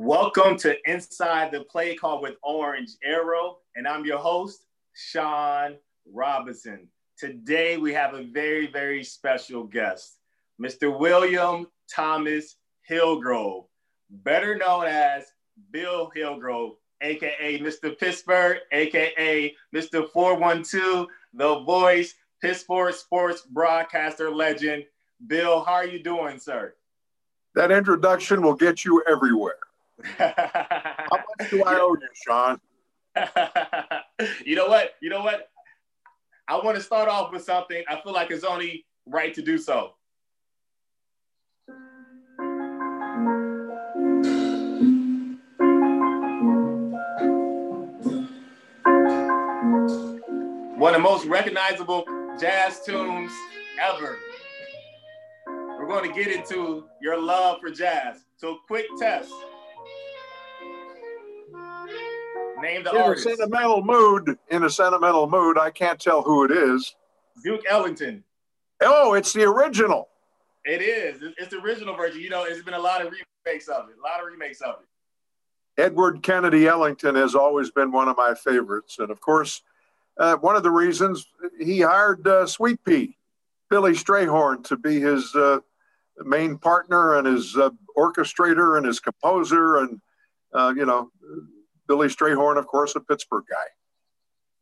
Welcome to Inside the Play Call with Orange Arrow, and I'm your host, Sean Robinson. Today we have a very, very special guest, Mr. William Thomas Hillgrove, better known as Bill Hillgrove, aka Mr. Pittsburgh, aka Mr. 412, the voice, Pittsburgh sports broadcaster legend. Bill, how are you doing, sir? That introduction will get you everywhere. how much do I owe you, Sean? you know what? You know what? I want to start off with something. I feel like it's only right to do so. One of the most recognizable jazz tunes ever. We're going to get into your love for jazz. So, quick test. Name the in artist. a sentimental mood. In a sentimental mood, I can't tell who it is. Duke Ellington. Oh, it's the original. It is. It's the original version. You know, it's been a lot of remakes of it. A lot of remakes of it. Edward Kennedy Ellington has always been one of my favorites, and of course, uh, one of the reasons he hired uh, Sweet Pea, Billy Strayhorn, to be his uh, main partner and his uh, orchestrator and his composer, and uh, you know, Billy Strayhorn, of course, a Pittsburgh guy.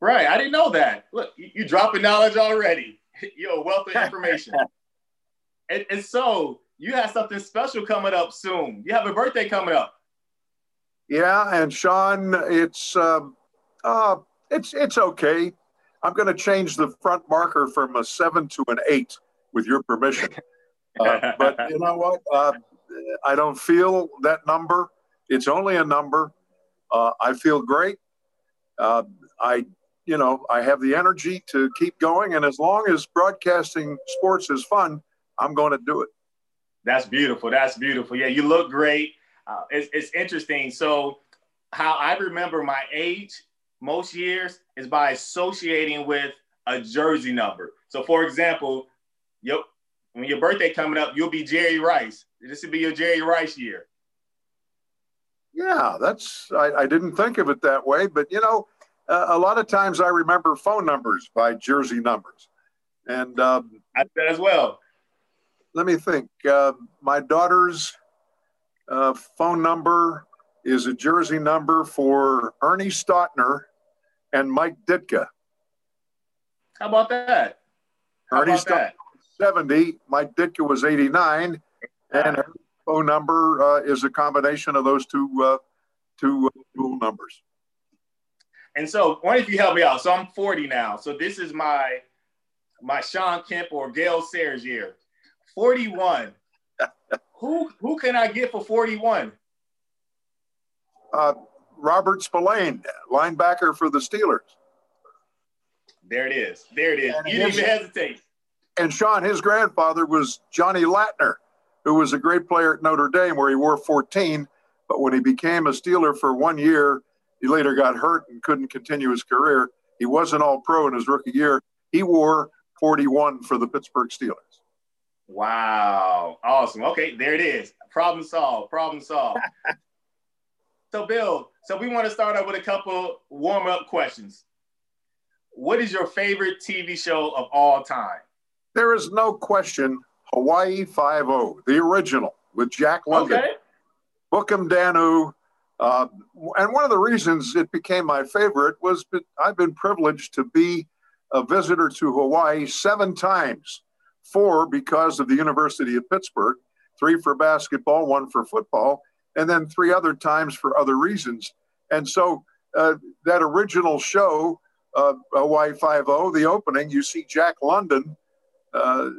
Right. I didn't know that. Look, you, you dropping knowledge already. You're a wealth of information. and, and so you have something special coming up soon. You have a birthday coming up. Yeah, and Sean, it's um, uh, it's it's okay. I'm going to change the front marker from a seven to an eight, with your permission. Uh, but you know what? Uh, I don't feel that number. It's only a number. Uh, I feel great. Uh, I, you know, I have the energy to keep going, and as long as broadcasting sports is fun, I'm going to do it. That's beautiful. That's beautiful. Yeah, you look great. Uh, it's, it's interesting. So, how I remember my age most years is by associating with a jersey number. So, for example, your, when your birthday coming up, you'll be Jerry Rice. This would be your Jerry Rice year. Yeah, that's I, I didn't think of it that way, but you know, uh, a lot of times I remember phone numbers by jersey numbers, and um, I did as well. Let me think. Uh, my daughter's uh, phone number is a jersey number for Ernie Stautner and Mike Ditka. How about that? How Ernie about that? 70, Mike Ditka was 89, and phone number uh, is a combination of those two uh, two uh, dual numbers. And so, why if you help me out? So I'm 40 now. So this is my my Sean Kemp or Gale Sayers year. 41. who who can I get for 41? Uh, Robert Spillane, linebacker for the Steelers. There it is. There it is. And you didn't even hesitate. And Sean, his grandfather was Johnny Lattner, who was a great player at Notre Dame, where he wore 14. But when he became a Steeler for one year, he later got hurt and couldn't continue his career. He wasn't all pro in his rookie year. He wore 41 for the Pittsburgh Steelers. Wow. Awesome. Okay, there it is. Problem solved. Problem solved. so, Bill, so we want to start out with a couple warm up questions. What is your favorite TV show of all time? There is no question Hawaii 5 0, the original with Jack London. Okay. Bookham Danno. Uh, and one of the reasons it became my favorite was that I've been privileged to be a visitor to Hawaii seven times, four because of the University of Pittsburgh, three for basketball, one for football, and then three other times for other reasons. And so uh, that original show, uh, Hawaii 5 0, the opening, you see Jack London uh,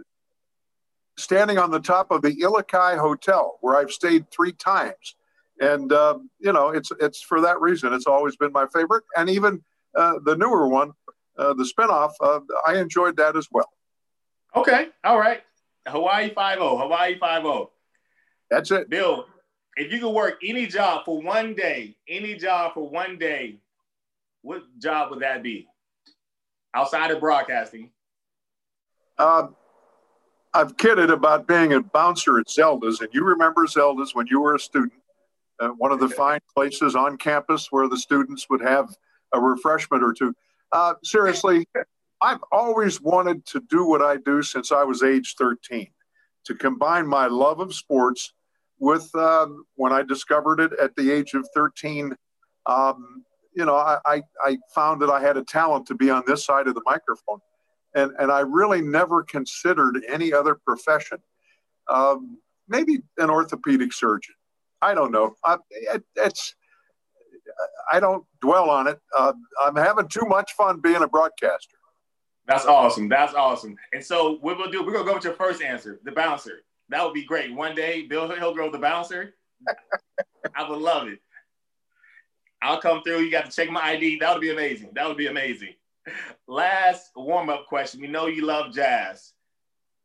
standing on the top of the Ilikai Hotel, where I've stayed three times And uh, you know, it's it's for that reason. It's always been my favorite, and even uh, the newer one, uh, the spinoff, uh, I enjoyed that as well. Okay, all right. Hawaii Five O, Hawaii Five O. That's it, Bill. If you could work any job for one day, any job for one day, what job would that be? Outside of broadcasting. Uh, I've kidded about being a bouncer at Zelda's, and you remember Zelda's when you were a student uh, one of the fine places on campus where the students would have a refreshment or two. Uh, seriously, I've always wanted to do what I do since I was age 13 to combine my love of sports with um, when I discovered it at the age of 13. Um, you know, I, I, I found that I had a talent to be on this side of the microphone. And, and I really never considered any other profession. Um, maybe an orthopedic surgeon I don't know. I, it, it's I don't dwell on it. Uh, I'm having too much fun being a broadcaster. That's awesome. That's awesome. And so what we'll do, we're gonna go with your first answer, the bouncer. That would be great. One day, Bill Hillgrove, the bouncer. I would love it. I'll come through. You got to check my ID. That would be amazing. That would be amazing. Last warm up question. We know you love jazz.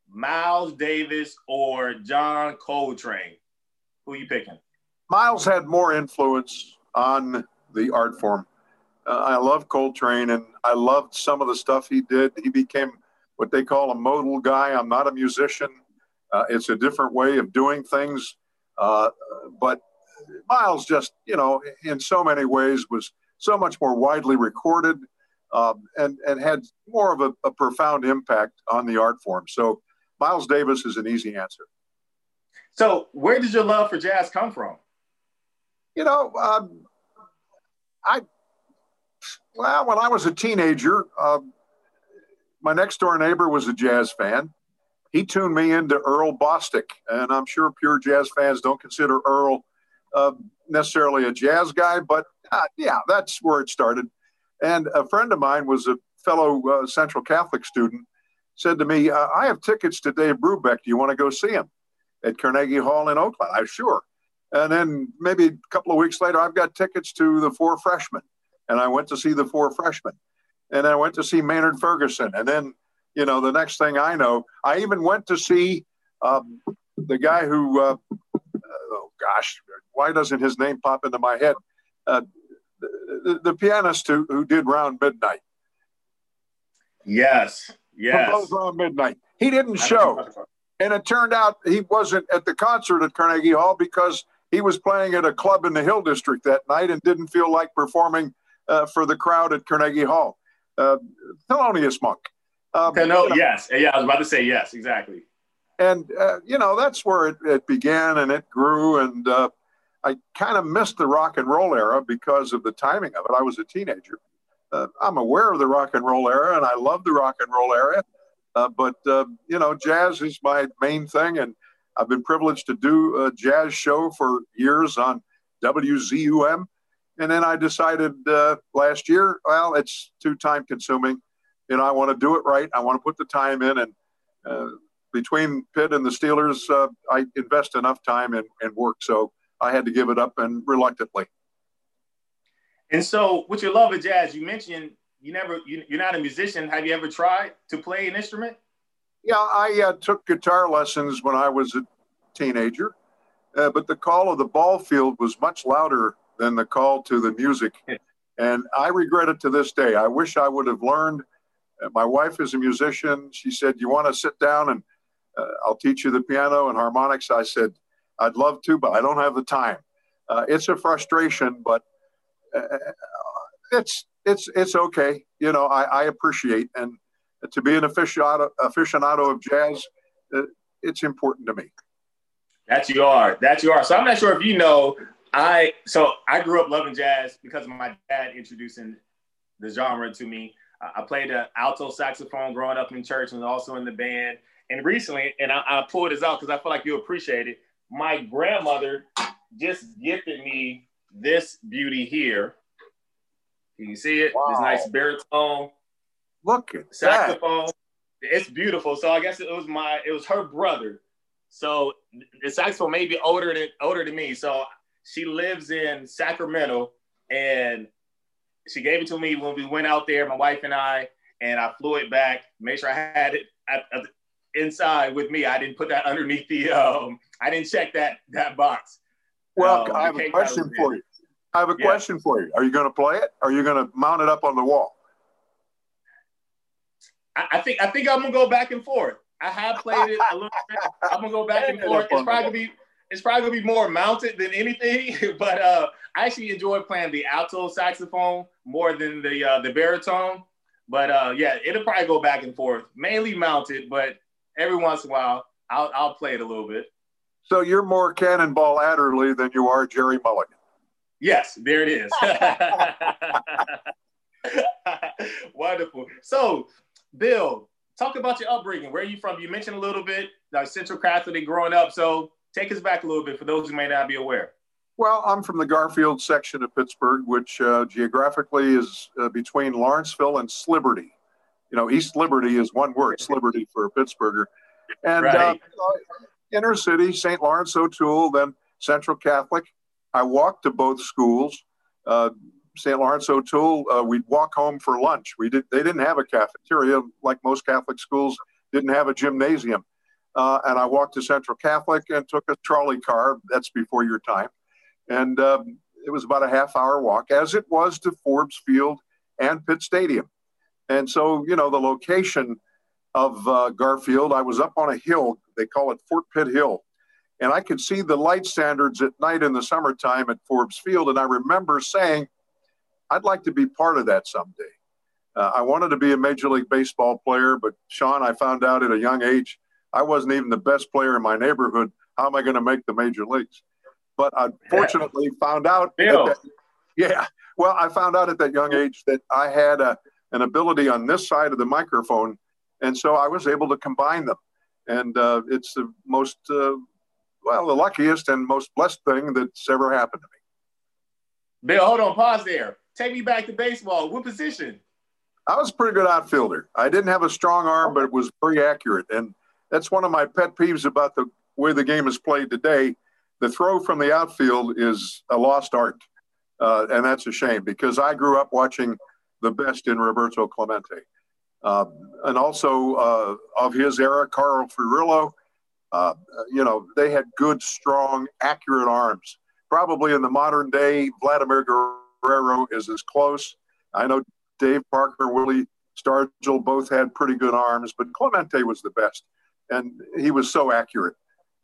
Miles Davis or John Coltrane? Who are you picking? Miles had more influence on the art form. Uh, I love Coltrane and I loved some of the stuff he did. He became what they call a modal guy. I'm not a musician. Uh, it's a different way of doing things. Uh, but Miles just, you know, in so many ways was so much more widely recorded um, and, and had more of a, a profound impact on the art form. So Miles Davis is an easy answer. So, where did your love for jazz come from? You know, um, I well, when I was a teenager, uh, my next door neighbor was a jazz fan. He tuned me into Earl Bostic, and I'm sure pure jazz fans don't consider Earl uh, necessarily a jazz guy, but uh, yeah, that's where it started. And a friend of mine was a fellow uh, Central Catholic student. Said to me, uh, "I have tickets to Dave Brubeck. Do you want to go see him?" at Carnegie Hall in Oakland. I'm sure. And then maybe a couple of weeks later, I've got tickets to the four freshmen. And I went to see the four freshmen. And I went to see Maynard Ferguson. And then, you know, the next thing I know, I even went to see um, the guy who, uh, oh gosh, why doesn't his name pop into my head? Uh, the, the, pianist who, who did Round Midnight. Yes, yes. Round Midnight. He didn't show. And it turned out he wasn't at the concert at Carnegie Hall because he was playing at a club in the Hill District that night and didn't feel like performing uh, for the crowd at Carnegie Hall. Uh, Thelonious Monk. Um, no, yes. Yeah, I was about to say yes, exactly. And, uh, you know, that's where it, it, began and it grew. And uh, I kind of missed the rock and roll era because of the timing of it. I was a teenager. Uh, I'm aware of the rock and roll era and I love the rock and roll era. Uh, but uh, you know, jazz is my main thing, and I've been privileged to do a jazz show for years on WZUM. And then I decided uh, last year, well, it's too time consuming. You know, I want to do it right. I want to put the time in, and uh, between Pitt and the Steelers, uh, I invest enough time and, and work. So I had to give it up, and reluctantly. And so, with your love of jazz, you mentioned you never you, you're not a musician. Have you ever tried to play an instrument? Yeah, I uh, took guitar lessons when I was a teenager, uh, but the call of the ball field was much louder than the call to the music, and I regret it to this day. I wish I would have learned. Uh, my wife is a musician. She said, "You want to sit down and uh, I'll teach you the piano and harmonics." I said, "I'd love to, but I don't have the time." Uh, it's a frustration, but uh, it's it's it's okay. You know, I, I appreciate and to be an aficionado aficionado of jazz, uh, it's important to me. That you are. That you are. So I'm not sure if you know. I so I grew up loving jazz because of my dad introducing the genre to me. I played the alto saxophone growing up in church and also in the band. And recently, and I, I pulled this out because I feel like you appreciate it. My grandmother just gifted me this beauty here can you see it? Wow. This nice baritone. Look at saxophone. That. It's beautiful. So I guess it was my it was her brother. So the saxophone may be older than older than me. So She lives in Sacramento, and she gave it to me when we went out there, my wife and I, and I flew it back. Made sure I had it at, inside with me. I didn't put that underneath the. Um, I didn't check that that box. Well, um, I have a question for you. I have a yeah. question for you. Are you going to play it? Or are you going to mount it up on the wall? I, I think I think I'm gonna go back and forth. I have played it a little bit. I'm gonna go back and forth. It's probably gonna be it's probably gonna be more mounted than anything, but uh, I actually enjoy playing the alto saxophone more than the uh, the baritone. But uh, yeah, it'll probably go back and forth, mainly mounted, but every once in a while I'll I'll play it a little bit. So you're more Cannonball Adderley than you are Gerry Mulligan. Yes, there it is. Wonderful. So, Bill, talk about your upbringing. Where are you from? You mentioned a little bit like Central Catholic growing up. So take us back a little bit for those who may not be aware. Well, I'm from the Garfield section of Pittsburgh, which uh, geographically is uh, between Lawrenceville and Sliberty. You know, East Liberty is one word, it's Liberty for a Pittsburgher. And uh, right. uh, inner city, St. Lawrence O'Toole, then Central Catholic. I walked to both schools. Uh, St. Lawrence O'Toole, uh, we'd walk home for lunch. We did. They didn't have a cafeteria like most Catholic schools. Didn't have a gymnasium. Uh, and I walked to Central Catholic and took a trolley car. That's before your time, and um, it was about a half hour walk, as it was to Forbes Field and Pitt Stadium. And so, you know, the location of uh, Garfield, I was up on a hill. They call it Fort Pitt Hill. And I could see the light standards at night in the summertime at Forbes Field. And I remember saying, I'd like to be part of that someday. Uh, I wanted to be a Major League Baseball player, but Sean, I found out at a young age I wasn't even the best player in my neighborhood. How am I going to make the major leagues? But I fortunately found out. That, yeah, well, I found out at that young age that I had a, an ability on this side of the microphone, and so I was able to combine them. And uh, it's the most, uh, well, the luckiest and most blessed thing that's ever happened to me. Bill, hold on, pause there. Take me back to baseball. What position? I was a pretty good outfielder. I didn't have a strong arm, but it was very accurate. And that's one of my pet peeves about the way the game is played today. The throw from the outfield is a lost art. Uh, and that's a shame because I grew up watching the best in Roberto Clemente. Uh, and also uh, of his era, Carl Furillo. Uh, you know, they had good, strong, accurate arms. Probably in the modern day, Vladimir Guerrero Guerrero is as close. I know Dave Parker, Willie Stargell both had pretty good arms, but Clemente was the best. And he was so accurate.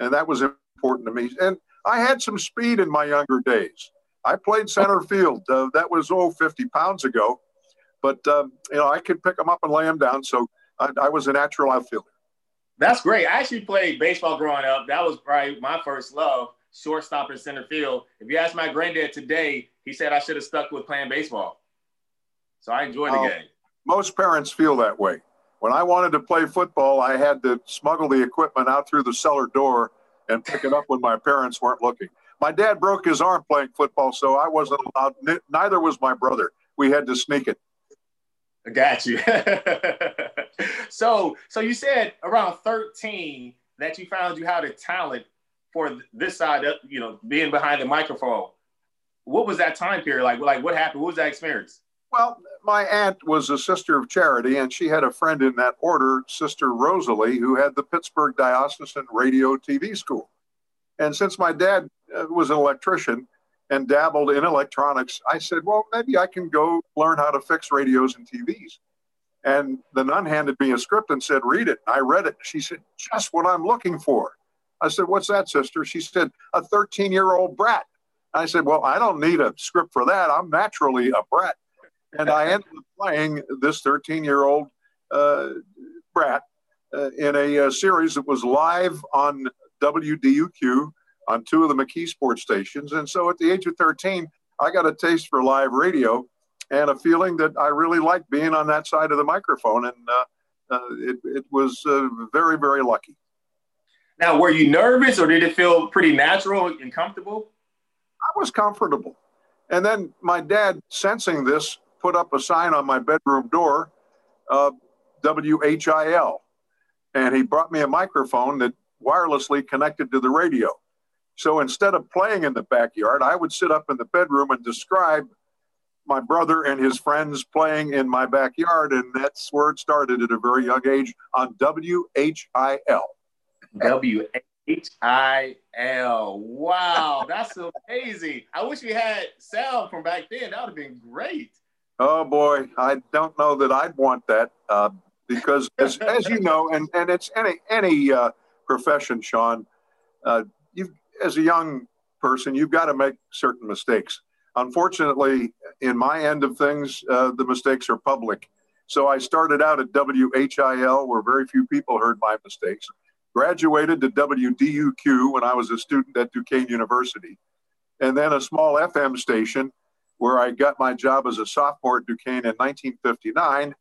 And that was important to me. And I had some speed in my younger days. I played center field. Uh, that was, oh, 50 pounds ago. But, um, you know, I could pick them up and lay them down. So I, I was a natural outfielder. That's great. I actually played baseball growing up. That was probably my first love, shortstop and center field. If you ask my granddad today, he said I should have stuck with playing baseball. So I enjoyed the uh, game. Most parents feel that way. When I wanted to play football, I had to smuggle the equipment out through the cellar door and pick it up when my parents weren't looking. My dad broke his arm playing football, so I wasn't allowed. Neither was my brother. We had to sneak it. Got you. so, so you said around 13 that you found you had a talent for this side of, you know, being behind the microphone what was that time period like? Like what happened? What was that experience? Well, my aunt was a sister of charity, and she had a friend in that order, Sister Rosalie, who had the Pittsburgh Diocesan Radio TV School. And since my dad uh, was an electrician and dabbled in electronics, I said, well, maybe I can go learn how to fix radios and TVs. And the nun handed me a script and said, read it. I read it. She said, just what I'm looking for. I said, what's that, sister? She said, a 13 year old brat I said, Well, I don't need a script for that. I'm naturally a brat. And I ended up playing this 13 year old uh, brat uh, in a, a, uh, series that was live on WDUQ on two of the McKeesport stations. And so at the age of 13, I got a taste for live radio and a feeling that I really liked being on that side of the microphone. And uh, uh it, it was uh, very, very lucky. Now, were you nervous or did it feel pretty natural and comfortable? I was comfortable. And then my dad, sensing this, put up a sign on my bedroom door, uh, WHIL. And he brought me a microphone that wirelessly connected to the radio. So instead of playing in the backyard, I would sit up in the bedroom and describe my brother and his friends playing in my backyard. And that's where it started at a very young age on WHIL. WHIL. Wow, that's amazing. I wish we had sound from back then. That would have been great. Oh boy, I don't know that I'd want that uh, because, as, as you know, and, and it's any any uh, profession, Sean. Uh, you as a young person, you've got to make certain mistakes. Unfortunately, in my end of things, uh, the mistakes are public. So I started out at WHIL, where very few people heard my mistakes. Graduated to WDUQ when I was a student at Duquesne University, and then a small FM station where I got my job as a sophomore at Duquesne in 1959.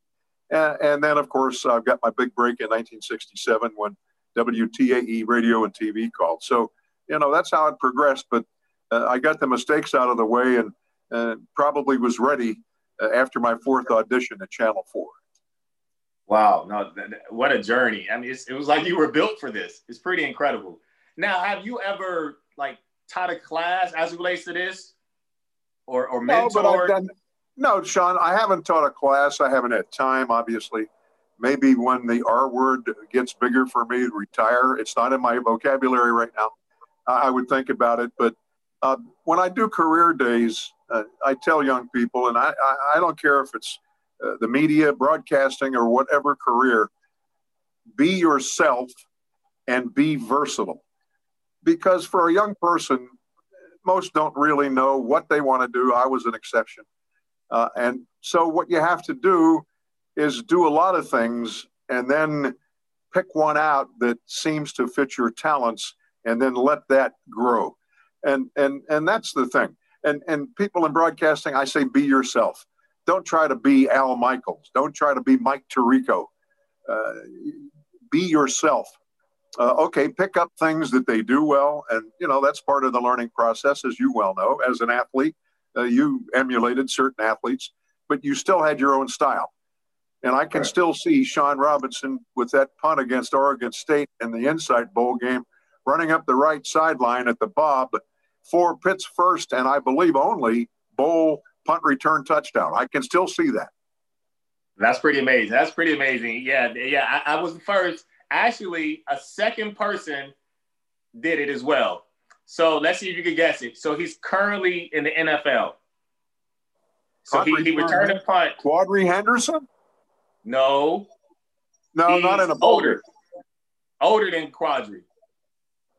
And, and then, of course, I've got my big break in 1967 when WTAE radio and TV called. So, you know, that's how it progressed. But uh, I got the mistakes out of the way and uh, probably was ready uh, after my fourth audition at Channel 4. Wow, no, th- th- what a journey! I mean, it was like you were built for this. It's pretty incredible. Now, have you ever like taught a class as it relates to this? or or mentor? No, done, no, Sean, I haven't taught a class. I haven't had time, obviously. Maybe when the R word gets bigger for me to retire, it's not in my vocabulary right now. I would think about it. But uh, when I do career days, uh, I tell young people, and I, I, I don't care if it's uh, the media, broadcasting, or whatever career, be yourself and be versatile. Because for a young person, most don't really know what they want to do. I was an exception. Uh, and so what you have to do is do a lot of things and then pick one out that seems to fit your talents and then let that grow. And and and that's the thing. And and people in broadcasting, I say be yourself. Don't try to be Al Michaels. Don't try to be Mike Tirico. Uh, be yourself uh, okay, pick up things that they do well. And, you know, that's part of the learning process, as you well know. As an athlete, uh, you emulated certain athletes, but you still had your own style. And I can right. still see Sean Robinson with that punt against Oregon State in the Insight Bowl game, running up the right sideline at the Bob for Pitt's first and I believe only bowl punt return touchdown. I can still see that. That's pretty amazing. That's pretty amazing. Yeah, yeah. I, I was the first actually a second person did it as well. So let's see if you can guess it. So he's currently in the NFL. So he, he returned a punt. Quadree Henderson? No. No, he's not in a older. Older than Quadree.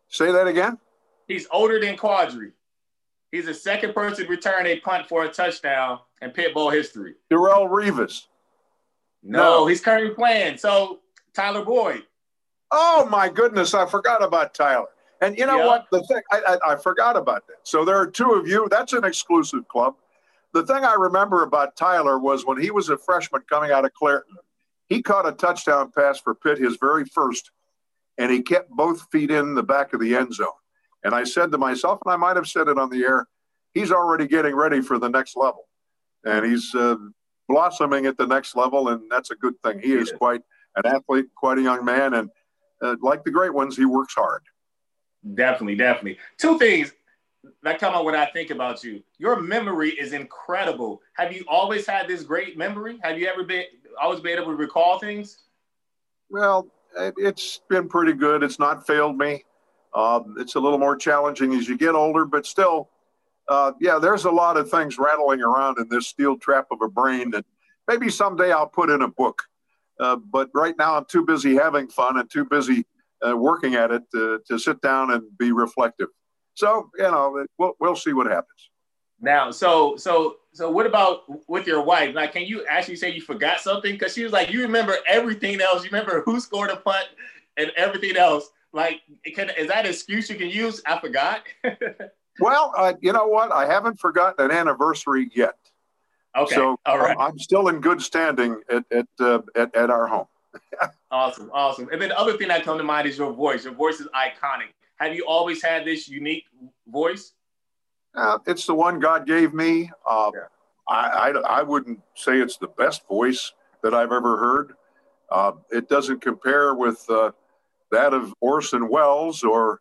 Say that again. He's older than Quadree. He's the second person to return a punt for a touchdown in Pitt Bowl history. Darrelle Revis. No, no, he's currently playing. So Tyler Boyd. Oh my goodness, I forgot about Tyler. And you know what? The thing I, I, I, forgot about that. So there are two of you. That's an exclusive club. The thing I remember about Tyler was when he was a freshman coming out of Clairton, he caught a touchdown pass for Pitt, his very first, and he kept both feet in the back of the end zone. And I said to myself, and I might have said it on the air, he's already getting ready for the next level, and he's uh, blossoming at the next level, and that's a good thing. He, is quite an athlete, quite a young man, and uh, like the great ones, he works hard. Definitely, definitely. Two things that come up when I think about you. Your memory is incredible. Have you always had this great memory? Have you ever been always been able to recall things? Well, it's been pretty good. It's not failed me. Um, it's a little more challenging as you get older, but still, uh, yeah, there's a lot of things rattling around in this steel trap of a brain that maybe someday I'll put in a book. Uh, but right now, I'm too busy having fun and too busy uh, working at it to, to sit down and be reflective. So, you know, we'll, we'll see what happens. Now, so, so, so what about with your wife? Like, can you actually say you forgot something? Because she was like, you remember everything else. You remember who scored a punt and everything else. Like, can, is that an excuse you can use? I forgot. well, uh, you know what? I haven't forgotten an anniversary yet. Okay. So all right. I'm still in good standing at at uh, at, at, our home. awesome, awesome. And then the other thing that comes to mind is your voice. Your voice is iconic. Have you always had this unique voice? Uh, it's the one God gave me. Uh, yeah. I, I, I wouldn't say it's the best voice that I've ever heard. Uh, it doesn't compare with uh, that of Orson Welles or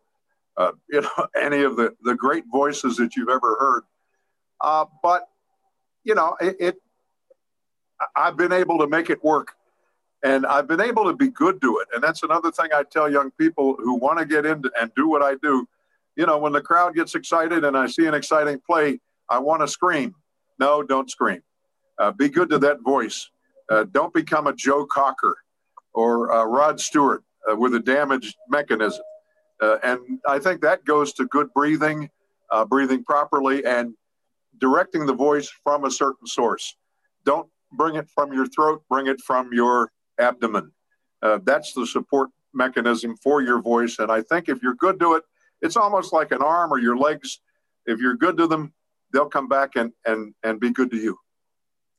uh, you know, any of the, the great voices that you've ever heard. Uh, but, you know, it, it, I've been able to make it work and I've been able to be good to it. And that's another thing I tell young people who want to get into and do what I do. You know, when the crowd gets excited and I see an exciting play, I want to scream. No, don't scream. Uh, be good to that voice. Uh, don't become a Joe Cocker or uh, Rod Stewart uh, with a damaged mechanism. Uh, and I think that goes to good breathing, breathing properly, and directing the voice from a certain source. Don't bring it from your throat, bring it from your abdomen. that's the support mechanism for your voice. And I think if you're good to it, it's almost like an arm or your legs. If you're good to them, they'll come back and and and be good to you.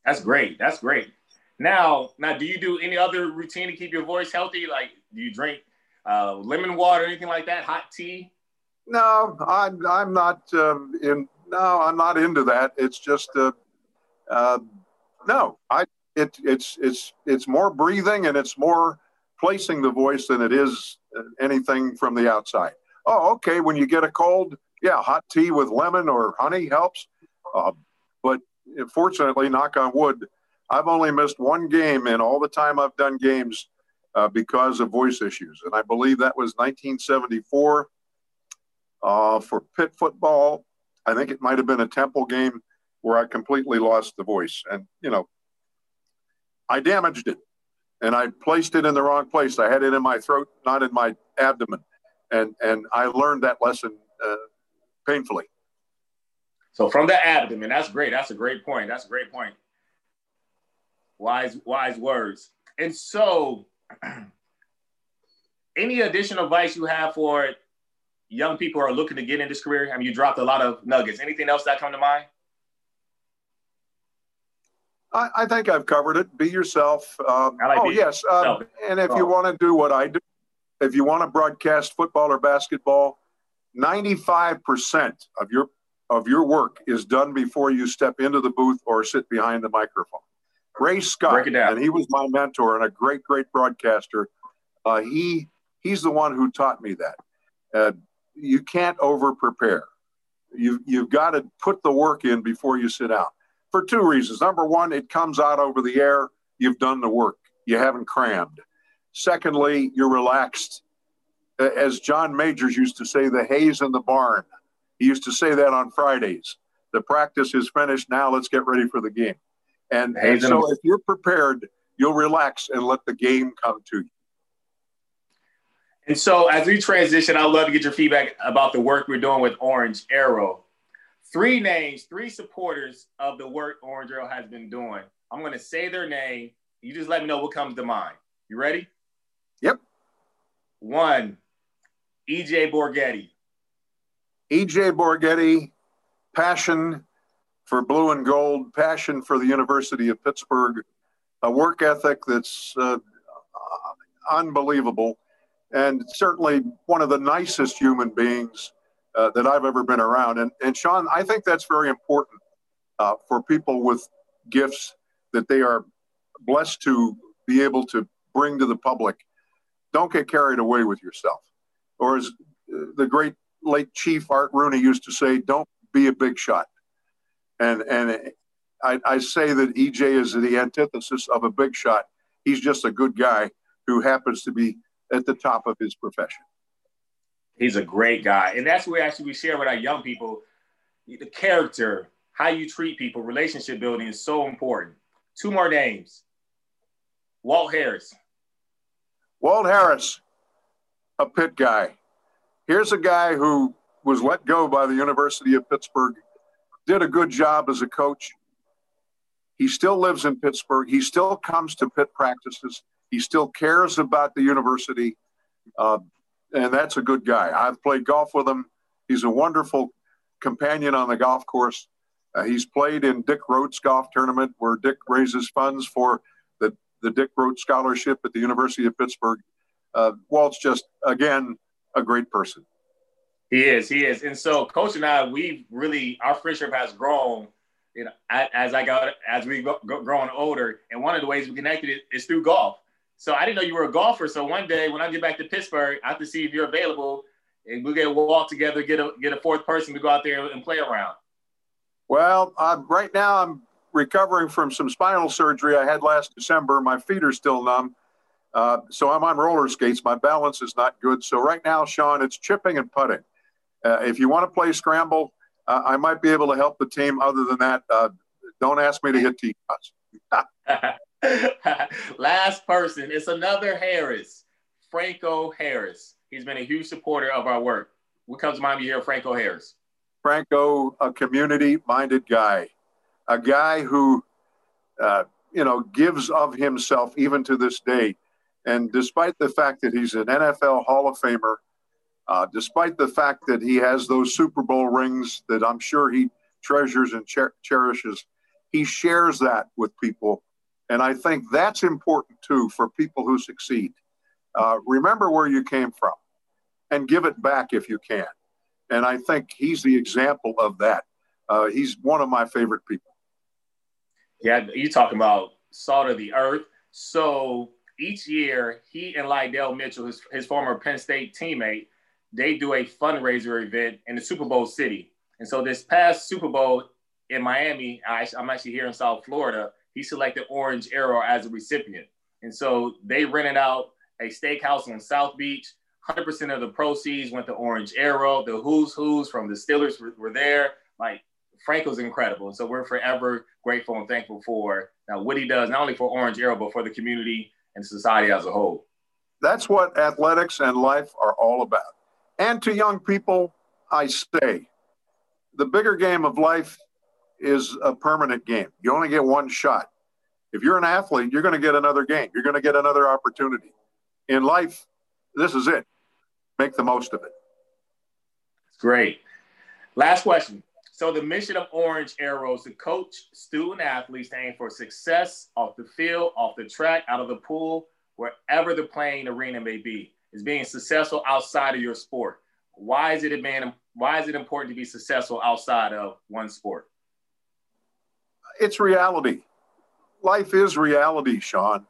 That's great. That's great. Now, now, do you do any other routine to keep your voice healthy? Like, do you drink uh, lemon water, or anything like that? Hot tea? No, I'm I'm not um, in. No, I'm not into that. It's just uh, uh, no. I it it's it's it's more breathing and it's more placing the voice than it is uh, anything from the outside. Oh, okay. When you get a cold, yeah, hot tea with lemon or honey helps. Uh, but fortunately, knock on wood, I've only missed one game in all the time I've done games uh, because of voice issues. And I believe that was 1974 uh, for Pitt football. I think it might have been a Temple game where I completely lost the voice. And, you know, I damaged it and I placed it in the wrong place. I had it in my throat, not in my abdomen. And, and I learned that lesson uh, painfully. So from the abdomen, that's great. That's a great point. That's a great point. Wise, wise words. And so, any additional advice you have for young people who are looking to get in this career? I mean, you dropped a lot of nuggets. Anything else that come to mind? I, I think I've covered it. Be yourself. Um, like oh, yes. Um, and if oh. you want to do what I do, if you want to broadcast football or basketball, 95% of your of your work is done before you step into the booth or sit behind the microphone. Ray Scott, and he was my mentor and a great, great broadcaster. Uh, he he's the one who taught me that. Uh, you can't over prepare. You've you've got to put the work in before you sit down. For two reasons. Number one, it comes out over the air. You've done the work. You haven't crammed. Secondly, you're relaxed as John Majors used to say, the hay's in the barn. He used to say that on Fridays. The practice is finished. Now let's get ready for the game. And, and so if you're prepared, you'll relax and let the game come to you. And so as we transition, I'd love to get your feedback about the work we're doing with Orange Arrow. Three names, three supporters of the work Orange Arrow has been doing. I'm going to say their name. You just let me know what comes to mind. You ready? One, EJ Borghetti. EJ Borghetti, passion for blue and gold, passion for the University of Pittsburgh, a work ethic that's uh, unbelievable, and certainly one of the nicest human beings uh, that I've ever been around. And, and Sean, I think that's very important uh, for people with gifts that they are blessed to be able to bring to the public. Don't get carried away with yourself or as uh, the great late Chief Art Rooney used to say, don't be a big shot. And, and I, I say that EJ is the antithesis of a big shot. He's just a good guy who happens to be at the top of his profession. He's a great guy. And that's what actually we share with our young people. The character, how you treat people, relationship building is so important. Two more names. Walt Harris. Walt Harris a Pitt guy. Here's a guy who was let go by the University of Pittsburgh, did a good job as a coach. He still lives in Pittsburgh. He still comes to Pitt practices. He still cares about the university. Uh, and that's a good guy. I've played golf with him. He's a wonderful companion on the golf course. Uh, he's played in Dick Rhodes golf tournament where Dick raises funds for the, Dick Rhodes scholarship at the University of Pittsburgh uh, Walt's just again a great person. He is, he is, and so Coach and I, we've really our friendship has grown. You know, as I got as we go, grown older, and one of the ways we connected is through golf. So I didn't know you were a golfer. So one day when I get back to Pittsburgh, I have to see if you're available. and we get a walk together, get a get a fourth person to go out there and play around. Well, I'm, right now I'm recovering from some spinal surgery I had last December. My feet are still numb. Uh, so I'm on roller skates. My balance is not good. So right now, Sean, it's chipping and putting. Uh, if you want to play scramble, uh, I might be able to help the team. Other than that, uh, don't ask me to hit tee shots. Last person, it's another Harris, Franco Harris. He's been a huge supporter of our work. What comes to mind when you hear Franco Harris? Franco, a community-minded guy, a guy who, uh, you know, gives of himself even to this day. And despite the fact that he's an NFL Hall of Famer, uh, despite the fact that he has those Super Bowl rings that I'm sure he treasures and cher- cherishes, he shares that with people. And I think that's important too for people who succeed. Uh, remember where you came from and give it back if you can. And I think he's the example of that. Uh, he's one of my favorite people. Yeah, you talking about salt of the earth. So each year, he and Lydell Mitchell, his, his former Penn State teammate, they do a fundraiser event in the Super Bowl city. And so this past Super Bowl in Miami, I, I'm actually here in South Florida, he selected Orange Arrow as a recipient. And so they rented out a steakhouse on South Beach. 100% of the proceeds went to Orange Arrow. The who's who's from the Steelers were, were there. Like Franco's incredible. And so we're forever grateful and thankful for now what he does, not only for Orange Arrow, but for the community and society as a whole. That's what athletics and life are all about. And to young people, I say the bigger game of life is a permanent game. You only get one shot. If you're an athlete, you're going to get another game, you're going to get another opportunity. In life, this is it. Make the most of it. Great. Last question. So the mission of Orange Arrows to coach student athletes to aim for success off the field, off the track, out of the pool, wherever the playing arena may be, is being successful outside of your sport. Why is it man, why is it important to be successful outside of one sport? It's reality. Life is reality, Sean.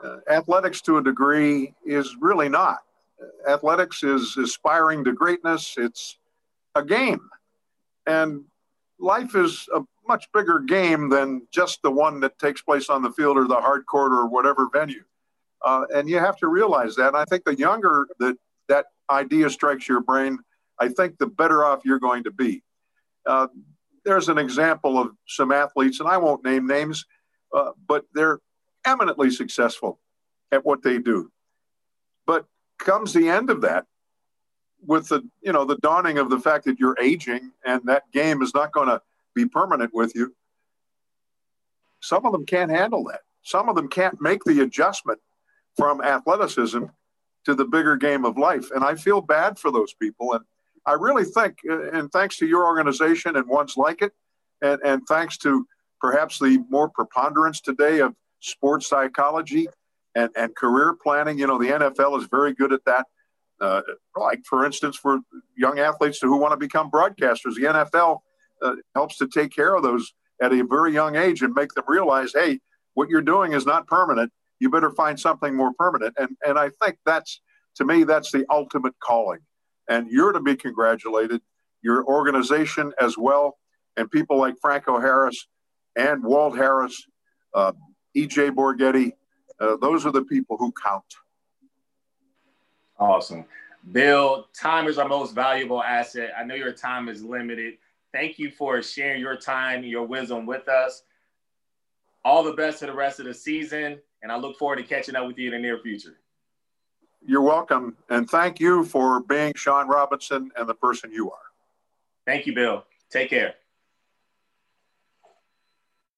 Uh, athletics to a degree is really not. Athletics is aspiring to greatness. It's a game and life is a much bigger game than just the one that takes place on the field or the hard court or whatever venue. Uh, and you have to realize that. I think the younger that that idea strikes your brain, I think the better off you're going to be. Uh, there's an example of some athletes, and I won't name names, uh, but they're eminently successful at what they do. But comes the end of that, with the you know the dawning of the fact that you're aging and that game is not going to be permanent with you some of them can't handle that. Some of them can't make the adjustment from athleticism to the bigger game of life. And i feel bad for those people. And i really think uh, and thanks to your organization and ones like it and, and thanks to perhaps the more preponderance today of sports psychology and, and career planning you know the nfl is very good at that uh, like, for instance, for young athletes who want to become broadcasters, the NFL uh, helps to take care of those at a very young age and make them realize, hey, what you're doing is not permanent. You better find something more permanent. And and I think that's to me that's the ultimate calling. And you're to be congratulated. Your organization as well, and people like Franco Harris and Walt Harris, uh, E.J. Borghetti. Uh, those are the people who count. Awesome. Bill, time is our most valuable asset. I know your time is limited. Thank you for sharing your time and your wisdom with us. All the best to the rest of the season, and I look forward to catching up with you in the near future. You're welcome. And thank you for being Sean Robinson and the person you are. Thank you, Bill. Take care.